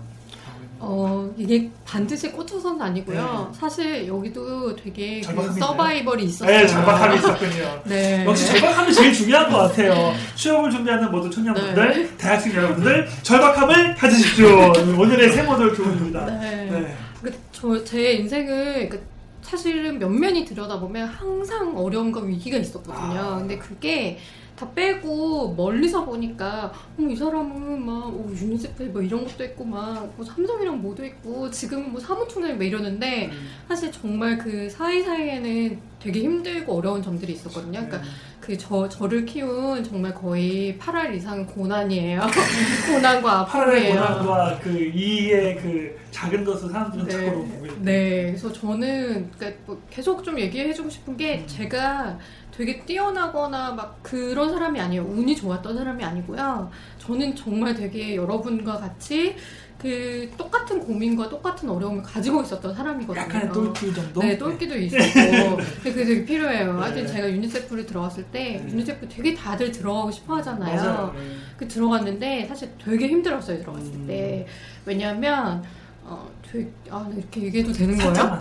인형? 어, 이게 반드시 꽂혀서는 아니고요. 네. 사실 여기도 되게 그 서바이벌이 있었어요. 네, 절박함이 있었군요. 네. 역시 절박함이 제일 중요한 것 같아요. 취업을 준비하는 모든 청년분들, 대학생 여러분들, 절박함을 가지십시오. 오늘의 세모돌 교훈입니다. 네. 네. 그, 저, 제 인생을 그, 사실은 면면히 들여다보면 항상 어려움과 위기가 있었거든요. 아. 근데 그게 다 빼고 멀리서 보니까 어, 이 사람은 막 어, 유니세프에 뭐 이런 것도 있고 막 뭐 삼성이랑 뭐도 있고 지금은 뭐 사무총장이 막 이러는데 음. 사실 정말 그 사이사이에는 되게 힘들고 어려운 점들이 있었거든요. 네. 그러니까 그 저, 저를 키운 정말 거의 8알 이상 고난이에요. 고난과 아픔이에요. 고난과 그 이의 그 작은 것을 사람들은 네. 자꾸 보고 있고. 네, 그래서 저는 그러니까 뭐 계속 좀 얘기해주고 싶은 게 음. 제가 되게 뛰어나거나 막 그런 사람이 아니에요. 운이 좋았던 사람이 아니고요. 저는 정말 되게 여러분과 같이 그 똑같은 고민과 똑같은 어려움을 가지고 있었던 사람이거든요. 약간의 똘끼 정도? 네, 똘끼도 있었고. 근데 그게 되게 필요해요. 하여튼 네. 제가 유니세프를 들어갔을 때, 네. 유니세프 되게 다들 들어가고 싶어 하잖아요. 맞아요. 네. 그 들어갔는데, 사실 되게 힘들었어요, 들어갔을 음. 때. 왜냐면, 어, 되게, 아, 이렇게 얘기해도 되는 거예요?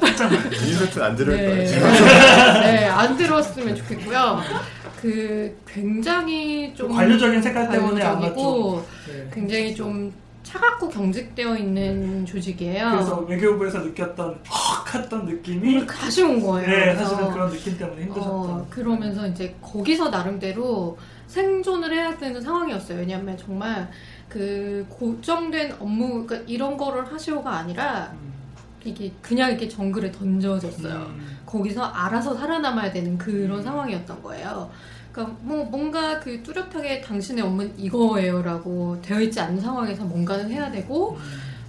유니세트는 안 들을 거예요. 네. 지금. 네, 안 들었으면 좋겠고요. 그, 굉장히 좀. 관료적인 색깔 때문에 아마 네. 굉장히 좀 차갑고 경직되어 있는 조직이에요. 그래서 외교부에서 느꼈던 헉 했던 느낌이 다시 온 거예요. 네, 사실은 그런 느낌 때문에 힘드셨던. 어, 그러면서 이제 거기서 나름대로 생존을 해야 되는 상황이었어요. 왜냐하면 정말 그 고정된 업무, 그러니까 이런 거를 하시오가 아니라 음. 이게 그냥 이렇게 정글에 던져졌어요. 음. 거기서 알아서 살아남아야 되는 그런 음. 상황이었던 거예요. 그러니까 뭐 뭔가 그 뚜렷하게 당신의 업무는 이거예요라고 되어 있지 않은 상황에서 뭔가는 해야 되고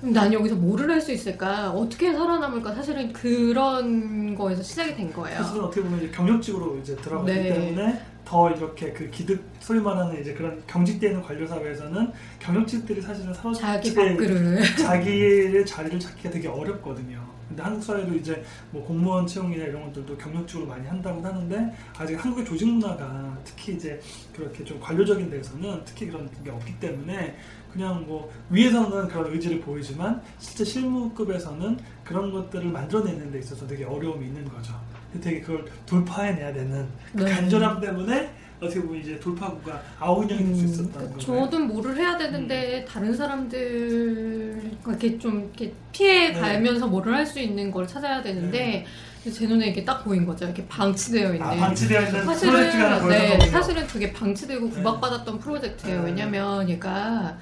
난 여기서 뭐를 할 수 있을까? 어떻게 살아남을까? 사실은 그런 거에서 시작이 된 거예요. 사실은 어떻게 보면 이제 경력직으로 이제 들어가기 네. 때문에 더 이렇게 그 기득 소위 말하는 이제 그런 경직되는 관료 사회에서는 경력직들이 사실은 서로 자기 자기- 밥그릇. 자기의 자리를 찾기가 되게 어렵거든요. 근데 한국 사회도 이제 뭐 공무원 채용이나 이런 것들도 경력직으로 많이 한다고 하는데 아직 한국의 조직 문화가 특히 이제 그렇게 좀 관료적인 데서는 특히 그런 게 없기 때문에 그냥 뭐 위에서는 그런 의지를 보이지만 실제 실무급에서는 그런 것들을 만들어내는 데 있어서 되게 어려움이 있는 거죠. 되게 그걸 돌파해내야 되는 그 네. 간절함 때문에 어떻게 보면 이제 돌파구가 될수 있었다는 음, 거죠. 저도 뭐를 해야 되는데 다른 사람들 이렇게 좀 이렇게 피해 네. 가면서 뭐를 할 수 있는 걸 찾아야 되는데 제 눈에 이게 딱 보인 거죠. 이렇게 방치되어 있는. 아, 방치되어 있는 프로젝트가 사실은 네, 사실은 되게 방치되고 네. 구박받았던 프로젝트예요. 네. 왜냐면 얘가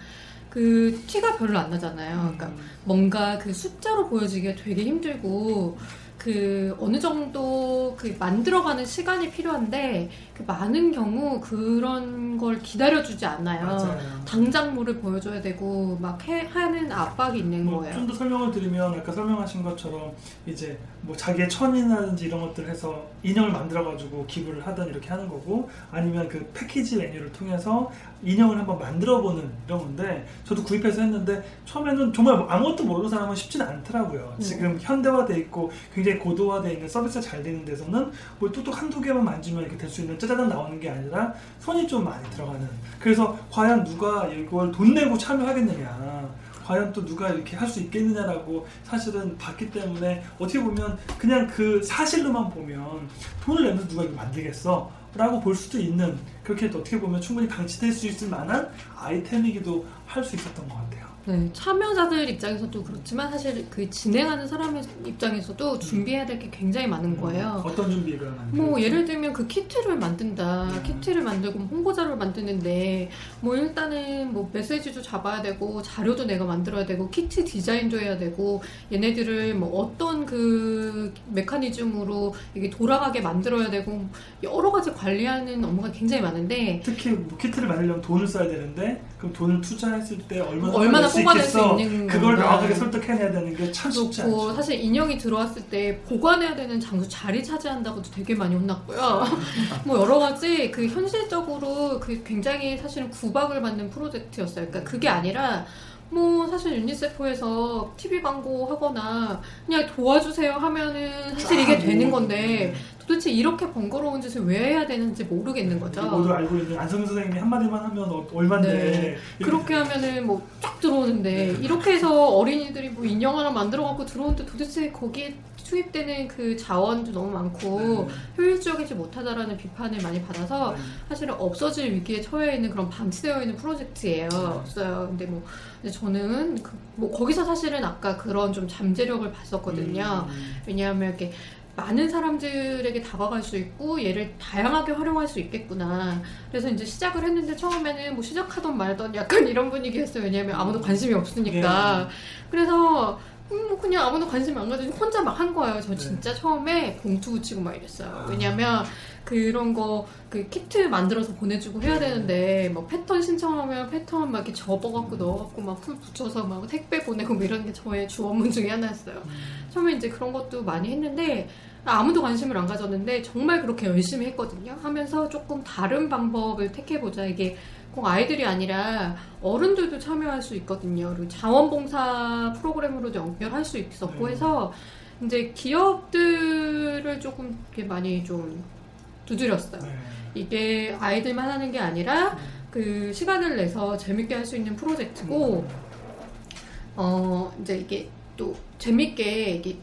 그 티가 별로 안 나잖아요. 그러니까 뭔가 그 숫자로 보여지기가 되게 힘들고 그 어느 정도 그 만들어가는 시간이 필요한데 그 많은 경우 그런 걸 기다려주지 않아요. 맞아요. 당장 뭐를 보여줘야 되고 막 해, 하는 압박이 있는 뭐 거예요. 좀 더 설명을 드리면 아까 설명하신 것처럼 이제 뭐 자기의 천이라든지 이런 것들을 해서 인형을 만들어가지고 기부를 하든 이렇게 하는 거고 아니면 그 패키지 메뉴를 통해서 인형을 한번 만들어보는 이런 건데 저도 구입해서 했는데 처음에는 정말 아무것도 모르는 사람은 쉽지는 않더라고요. 음. 지금 현대화돼 있고 굉장히 고도화돼 있는 서비스가 잘 되는 데서는 뭐 뚝뚝 한두 개만 만지면 이렇게 될 수 있는 짜자잔 나오는 게 아니라 손이 좀 많이 들어가는 그래서 과연 누가 이걸 돈 내고 참여하겠느냐 과연 또 누가 이렇게 할 수 있겠느냐라고 사실은 봤기 때문에 어떻게 보면 그냥 그 사실로만 보면 돈을 내면서 누가 이거 만들겠어? 라고 볼 수도 있는 그렇게 어떻게 보면 충분히 방치될 수 있을 만한 아이템이기도 할 수 있었던 것 같아요. 네, 참여자들 입장에서도 그렇지만 사실 그 진행하는 사람의 입장에서도 준비해야 될 게 굉장히 많은 거예요. 어떤 준비가 많이 뭐? 예를 들면 그 키트를 만든다. 음. 키트를 만들고 홍보자료를 만드는데 뭐 일단은 뭐 메시지도 잡아야 되고 자료도 내가 만들어야 되고 키트 디자인도 해야 되고 얘네들을 뭐 어떤 그 메커니즘으로 이게 돌아가게 만들어야 되고 여러 가지 관리하는 업무가 굉장히 많은데 특히 뭐 키트를 만들려면 돈을 써야 되는데 그럼 돈을 투자했을 때 얼마나 얼마나 수 있겠어? 있는 그걸. 명확하게 설득해내야 되는 게 참 쉽지 않죠. 사실 인형이 들어왔을 때 보관해야 되는 장소 자리 차지한다고도 되게 많이 혼났고요. 뭐 여러 가지 그 현실적으로 그 굉장히 사실은 구박을 받는 프로젝트였어요. 그러니까 그게 아니라 뭐 사실 유니세프에서 TV 광고 하거나 그냥 도와주세요 하면은 사실 이게 아, 되는 뭐. 건데 도대체 이렇게 번거로운 짓을 왜 해야 되는지 모르겠는 거죠. 모두 알고 있는 안성민 선생님이 한마디만 하면 어- 얼만데 네. 그렇게 하면은 뭐 쫙 들어오는데 이렇게 해서 어린이들이 뭐 인형 하나 만들어 갖고 들어오는데 도대체 거기에 투입되는 그 자원도 너무 많고 효율적이지 못하다라는 비판을 많이 받아서 사실은 없어질 위기에 처해 있는 그런 방치되어 있는 프로젝트예요. 없어요. 근데 뭐 근데 저는 그- 뭐 거기서 사실은 아까 그런 좀 잠재력을 봤었거든요. 음. 왜냐하면 이렇게 많은 사람들에게 다가갈 수 있고 얘를 다양하게 활용할 수 있겠구나. 그래서 이제 시작을 했는데 처음에는 뭐 시작하던 말던 약간 이런 분위기였어요. 왜냐하면 아무도 관심이 없으니까. 그래서 음, 뭐 그냥 아무도 관심 안 가지고 혼자 막 한 거예요. 저 진짜 처음에 봉투 붙이고 막 이랬어요. 왜냐면 그런 거 그 키트 만들어서 보내주고 해야 되는데 뭐 패턴 신청하면 패턴 막 이렇게 접어갖고 넣어갖고 막 풀 붙여서 막 택배 보내고 뭐 이런 게 저의 주 업무 중에 하나였어요. 처음에 이제 그런 것도 많이 했는데 아무도 관심을 안 가졌는데 정말 그렇게 열심히 했거든요. 하면서 조금 다른 방법을 택해보자. 이게 꼭 아이들이 아니라 어른들도 참여할 수 있거든요. 그리고 자원봉사 프로그램으로도 연결할 수 있었고 네. 해서 이제 기업들을 조금 이렇게 많이 좀 두드렸어요. 네. 이게 아이들만 하는 게 아니라 그 시간을 내서 재밌게 할 수 있는 프로젝트고 어 이제 이게 또 재밌게 이게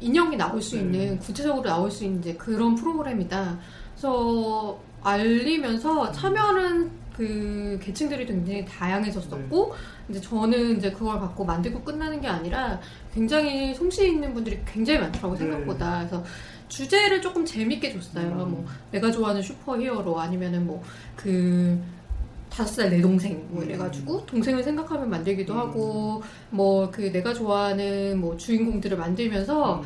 인형이 나올 수 네. 있는 구체적으로 나올 수 있는 이제 그런 프로그램이다. 그래서 알리면서 참여하는 그 계층들이 굉장히 다양해졌었고 이제 저는 이제 그걸 갖고 만들고 끝나는 게 아니라 굉장히 솜씨 있는 분들이 굉장히 많더라고 네. 생각보다. 그래서 주제를 조금 재밌게 줬어요. 음. 뭐 내가 좋아하는 슈퍼히어로 아니면은 뭐그 다섯 살 내 동생. 뭐 이래가지고 동생을 생각하면 만들기도 음. 하고 뭐 그 내가 좋아하는 뭐 주인공들을 만들면서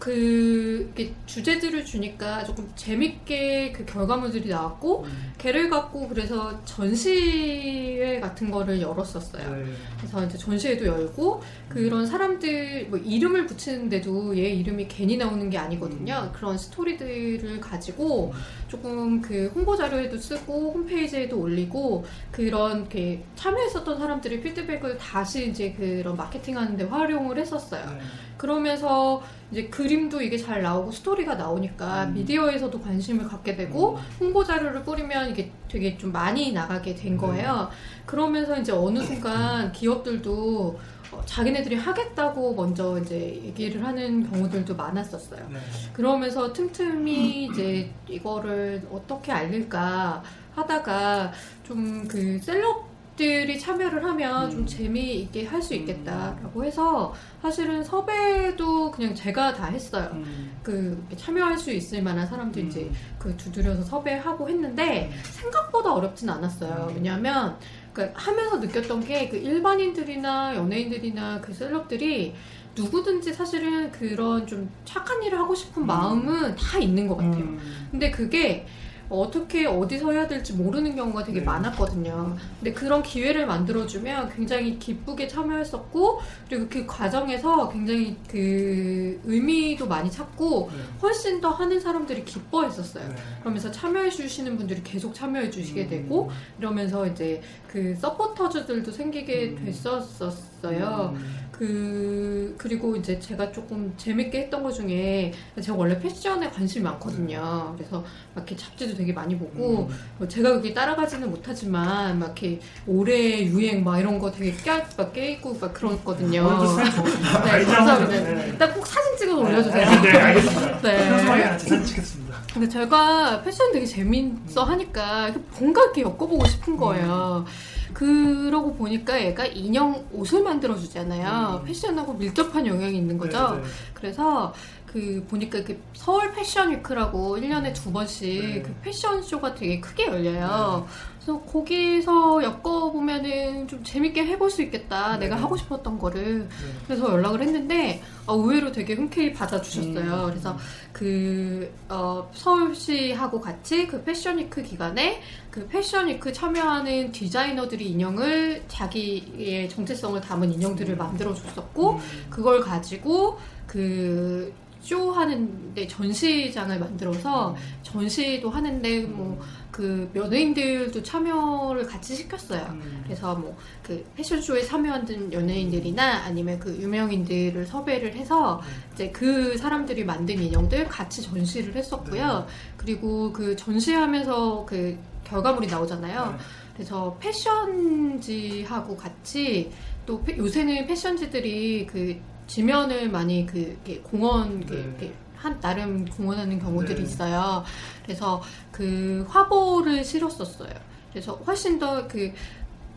그 주제들을 주니까 조금 재밌게 그 결과물들이 나왔고 걔를 갖고 그래서 전시회 같은 거를 열었었어요. 네. 그래서 이제 전시회도 열고 그런 사람들 뭐 이름을 붙이는데도 얘 이름이 괜히 나오는 게 아니거든요. 그런 스토리들을 가지고 조금 그 홍보 자료에도 쓰고 홈페이지에도 올리고 그런 참여했었던 사람들의 피드백을 다시 이제 그런 마케팅하는데 활용을 했었어요. 네. 그러면서 이제 그림도 이게 잘 나오고 스토리가 나오니까 음. 미디어에서도 관심을 갖게 되고 홍보 자료를 뿌리면 이게 되게 좀 많이 나가게 된 거예요. 그러면서 이제 어느 순간 기업들도 어, 자기네들이 하겠다고 먼저 이제 얘기를 하는 경우들도 많았었어요. 네. 그러면서 틈틈이 이제 이거를 어떻게 알릴까 하다가 좀 그 셀럽 들이 참여를 하면 좀 재미있게 할 수 있겠다라고 해서 사실은 섭외도 그냥 제가 다 했어요. 음. 그 참여할 수 있을 만한 사람들 이제 그 두드려서 섭외하고 했는데 생각보다 어렵진 않았어요. 왜냐하면 그 하면서 느꼈던 게 그 일반인들이나 연예인들이나 그 셀럽들이 누구든지 사실은 그런 좀 착한 일을 하고 싶은 마음은 다 있는 것 같아요. 음. 근데 그게 어떻게 어디서 해야 될지 모르는 경우가 되게 네. 많았거든요. 근데 그런 기회를 만들어주면 굉장히 기쁘게 참여했었고 그리고 그 과정에서 굉장히 그 의미도 많이 찾고 네. 훨씬 더 하는 사람들이 기뻐했었어요. 네. 그러면서 참여해 주시는 분들이 계속 참여해 주시게 음. 되고 이러면서 이제 그 서포터즈들도 생기게 음. 됐었었어요. 그 그리고 이제 제가 조금 재밌게 했던 것 중에 제가 원래 패션에 관심이 많거든요. 그래서 막 이렇게 잡지도 되게 많이 보고 뭐 제가 그게 따라가지는 못하지만 막 이렇게 올해 유행 막 이런 거 되게 깨막 깨있고 막 사진 좋습니다. 네? 감사합니다. 네. 일단 꼭 사진 찍어 올려주세요. 네, 네, 알겠습니다. 네. 사진 찍겠습니다. 근데 제가 패션 되게 재밌어 하니까 뭔가 이렇게 엮어보고 싶은 거예요. 그러고 보니까 얘가 인형 옷을 만들어 주잖아요. 패션하고 밀접한 영향이 있는 거죠. 네, 네. 그래서 그 보니까 그 서울 패션 위크라고 1년에 두 번씩 네. 그 패션 쇼가 되게 크게 열려요. 그래서 거기서 엮어보면은 좀 재밌게 해볼 수 있겠다. 네. 내가 하고 싶었던 거를. 그래서 연락을 했는데 어, 의외로 되게 흔쾌히 받아주셨어요. 음. 그래서 그 어, 서울시하고 같이 그 패션위크 기간에 그 패션위크 참여하는 디자이너들이 인형을 자기의 정체성을 담은 인형들을 만들어 줬었고 그걸 가지고 그 쇼 하는데 전시장을 만들어서 전시도 하는데 뭐 그 연예인들도 참여를 같이 시켰어요. 음. 그래서 뭐 그 패션쇼에 참여하는 연예인들이나 아니면 그 유명인들을 섭외를 해서 이제 그 사람들이 만든 인형들 같이 전시를 했었고요. 그리고 그 전시하면서 그 결과물이 나오잖아요. 그래서 패션지하고 같이 또 패- 요새는 패션지들이 그 지면을 많이 그 공원 이렇게 네. 한 나름 공헌하는 경우들이 네. 있어요. 그래서 그 화보를 실었었어요. 그래서 훨씬 더그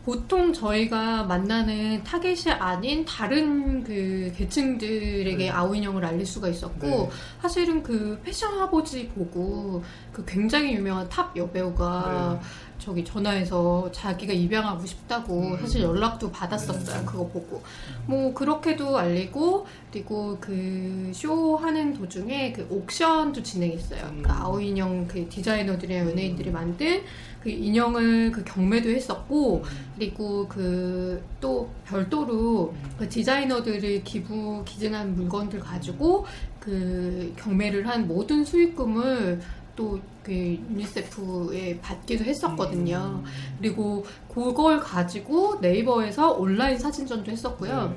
보통 저희가 만나는 타겟이 아닌 다른 그 계층들에게 네. 아우인형을 알릴 수가 있었고 네. 사실은 그 패션 화보지 보고 그 굉장히 유명한 탑 여배우가 네. 저기 전화해서 자기가 입양하고 싶다고 음. 사실 연락도 받았었어요. 그거 보고. 뭐 그렇게도 알리고 그리고 그 쇼 하는 도중에 그 옥션도 진행했어요. 음. 그 아오 인형 그 디자이너들이나 연예인들이 만든 그 인형을 그 경매도 했었고 그리고 그 또 별도로 그 디자이너들이 기부 기증한 물건들 가지고 그 경매를 한 모든 수익금을 또 그 유니세프에 받기도 했었거든요. 음. 그리고 그걸 가지고 네이버에서 온라인 사진전도 했었고요. 네.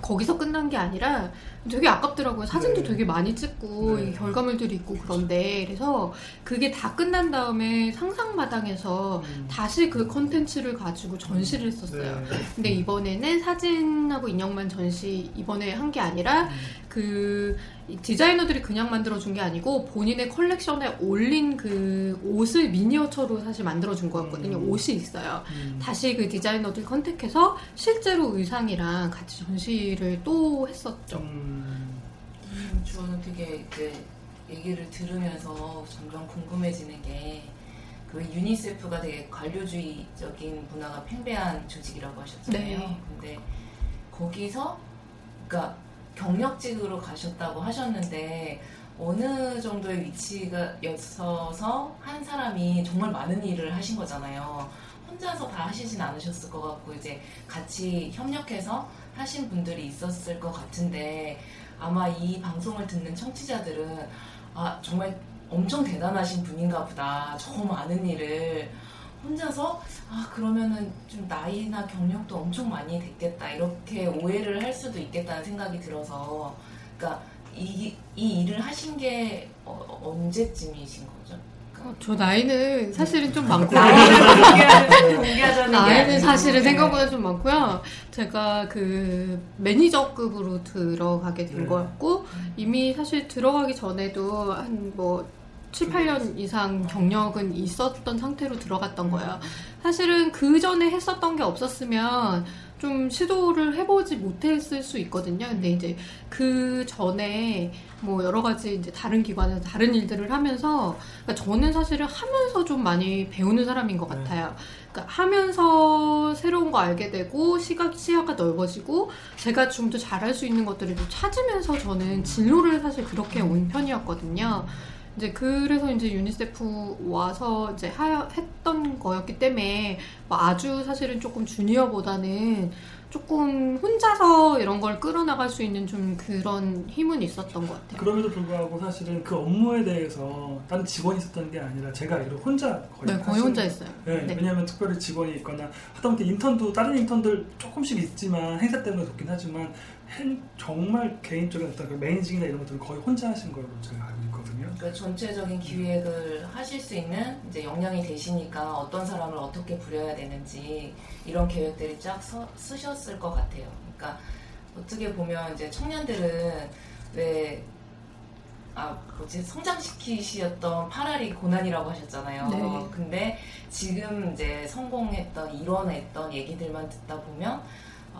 거기서 끝난 게 아니라 되게 아깝더라고요. 사진도 네. 되게 많이 찍고 네. 결과물들이 있고 그런데 그래서 그게 다 끝난 다음에 상상마당에서 음. 다시 그 컨텐츠를 가지고 전시를 했었어요. 네. 근데 이번에는 사진하고 인형만 전시 이번에 한 게 아니라 음. 그 디자이너들이 그냥 만들어준 게 아니고 본인의 컬렉션에 올린 그 옷을 미니어처로 사실 만들어준 거였거든요. 음. 옷이 있어요. 음. 다시 그 디자이너들 contact해서 실제로 의상이랑 같이 전시를 또 했었죠. 되게 이제 얘기를 들으면서 점점 궁금해지는 게, 그 유니세프가 되게 관료주의적인 문화가 팽배한 조직이라고 하셨잖아요. 네. 근데 거기서, 그러니까 경력직으로 가셨다고 하셨는데, 어느 정도의 위치가 였어서 한 사람이 정말 많은 일을 하신 거잖아요. 혼자서 다 하시진 않으셨을 것 같고, 이제 같이 협력해서 하신 분들이 있었을 것 같은데, 아마 이 방송을 듣는 청취자들은 아 정말 엄청 대단하신 분인가 보다. 저 많은 일을 혼자서 아 그러면은 좀 나이나 경력도 엄청 많이 됐겠다. 이렇게 오해를 할 수도 있겠다는 생각이 들어서. 그러니까 이, 이 일을 하신 게 어, 언제쯤이신? 그러니까 저 나이는 사실은 좀 많고 나이는. 사실은 네. 생각보다 좀 많고요. 제가 그 매니저급으로 들어가게 된 네. 거였고 이미 사실 들어가기 전에도 한뭐 7, 8년 이상 경력은 있었던 상태로 들어갔던 거예요. 사실은 그 전에 했었던 게 없었으면 좀 시도를 해보지 못했을 수 있거든요. 근데 이제 그 전에 뭐 여러 가지 이제 다른 기관에서 다른 일들을 하면서 그러니까 저는 사실은 하면서 좀 많이 배우는 사람인 것 네. 같아요. 그러니까 하면서 새로운 거 알게 되고 시각 시야가 넓어지고 제가 좀 더 잘할 수 있는 것들을 좀 찾으면서 저는 진로를 사실 그렇게 온 편이었거든요. 이제 그래서 이제 유니세프 와서 이제 하, 했던 거였기 때문에 뭐 아주 사실은 조금 주니어보다는 조금 혼자서 이런 걸 끌어나갈 수 있는 좀 그런 힘은 있었던 것 같아요. 그럼에도 불구하고 사실은 그 업무에 대해서 다른 직원이 있었던 게 아니라 제가 알기로 혼자 거의 네, 거의 혼자 했어요. 네, 네. 왜냐하면 특별히 직원이 있거나 하다못해 인턴도 다른 인턴들 조금씩 있지만 행사 때문에 좋긴 하지만 행- 정말 개인적인 어떤 그 매니징이나 이런 것들을 거의 혼자 하신 걸로 제가. 그러니까 전체적인 기획을 하실 수 있는 이제 역량이 되시니까 어떤 사람을 어떻게 부려야 되는지 이런 계획들이 쫙 서- 쓰셨을 것 같아요. 그러니까 어떻게 보면 이제 청년들은 왜 아, 뭐지, 성장시키시었던 파라리 고난이라고 하셨잖아요. 네. 근데 지금 이제 성공했던, 이뤄냈던 얘기들만 듣다 보면,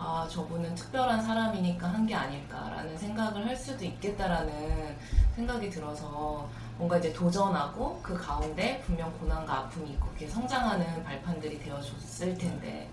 아, 저분은 특별한 사람이니까 한 게 아닐까라는 생각을 할 수도 있겠다라는 생각이 들어서 뭔가 이제 도전하고 그 가운데 분명 고난과 아픔이 있고 그렇게 성장하는 발판들이 되어줬을 텐데